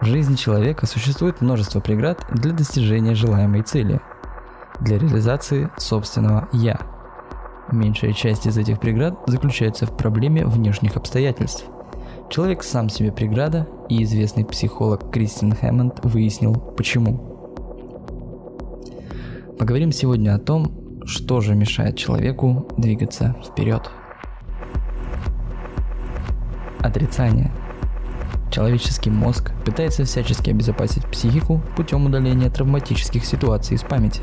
жизни человека существует множество преград для достижения желаемой цели, для реализации собственного «я». Меньшая часть из этих преград заключается в проблеме внешних обстоятельств. Человек сам себе преграда, и известный психолог Кристин Хэммонд выяснил, почему. Поговорим сегодня о том, что же мешает человеку двигаться вперед. Отрицание – Человеческий мозг пытается всячески обезопасить психику путем удаления травматических ситуаций из памяти.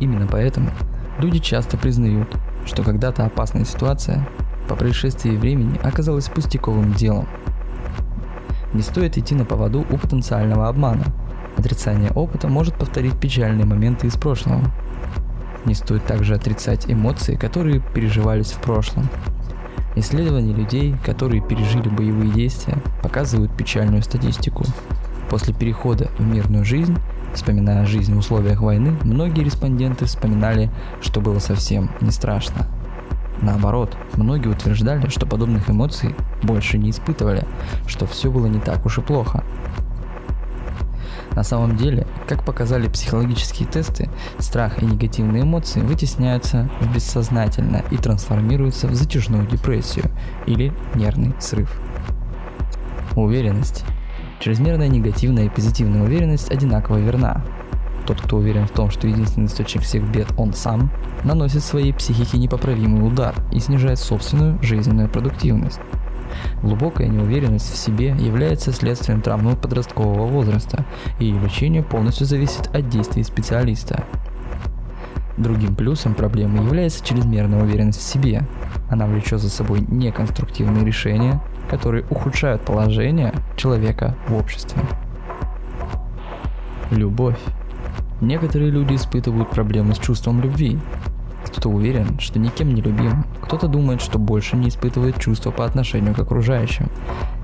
Именно поэтому люди часто признают, что когда-то опасная ситуация по происшествии времени оказалась пустяковым делом. Не стоит идти на поводу у потенциального обмана. Отрицание опыта может повторить печальные моменты из прошлого. Не стоит также отрицать эмоции, которые переживались в прошлом – Исследования людей, которые пережили боевые действия, показывают печальную статистику. После перехода в мирную жизнь, вспоминая жизнь в условиях войны, многие респонденты вспоминали, что было совсем не страшно. Наоборот, многие утверждали, что подобных эмоций больше не испытывали, что все было не так уж и плохо. На самом деле, как показали психологические тесты, страх и негативные эмоции вытесняются в бессознательное и трансформируются в затяжную депрессию или нервный срыв. Уверенность. Чрезмерная негативная и позитивная уверенность одинаково верна. Тот, кто уверен в том, что единственный источник всех бед он сам, наносит своей психике непоправимый удар и снижает собственную жизненную продуктивность. Глубокая неуверенность в себе является следствием травмы подросткового возраста, и ее лечение полностью зависит от действий специалиста. Другим плюсом проблемы является чрезмерная уверенность в себе. Она влечет за собой неконструктивные решения, которые ухудшают положение человека в обществе. Любовь. Некоторые люди испытывают проблемы с чувством любви, кто-то уверен, что никем не любим, кто-то думает, что больше не испытывает чувства по отношению к окружающим.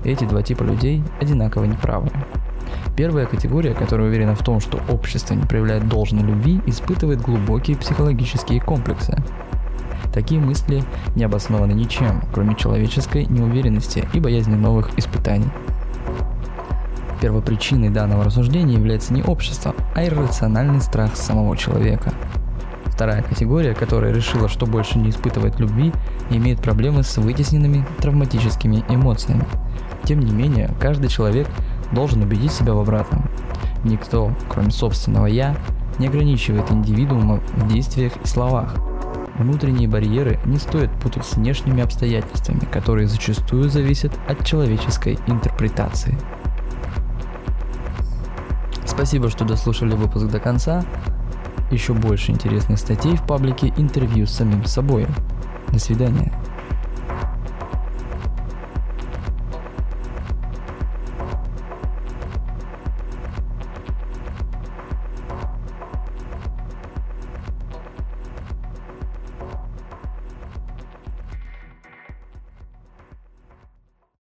Эти два типа людей одинаково неправы. Первая категория, которая уверена в том, что общество не проявляет должной любви, испытывает глубокие психологические комплексы. Такие мысли не обоснованы ничем, кроме человеческой неуверенности и боязни новых испытаний. Первопричиной данного рассуждения является не общество, а иррациональный страх самого человека – Вторая категория, которая решила, что больше не испытывает любви, имеет проблемы с вытесненными травматическими эмоциями. Тем не менее, каждый человек должен убедить себя в обратном. Никто, кроме собственного «я», не ограничивает индивидуума в действиях и словах. Внутренние барьеры не стоит путать с внешними обстоятельствами, которые зачастую зависят от человеческой интерпретации. Спасибо, что дослушали выпуск до конца. Еще больше интересных статей в паблике интервью с самим собой. До свидания.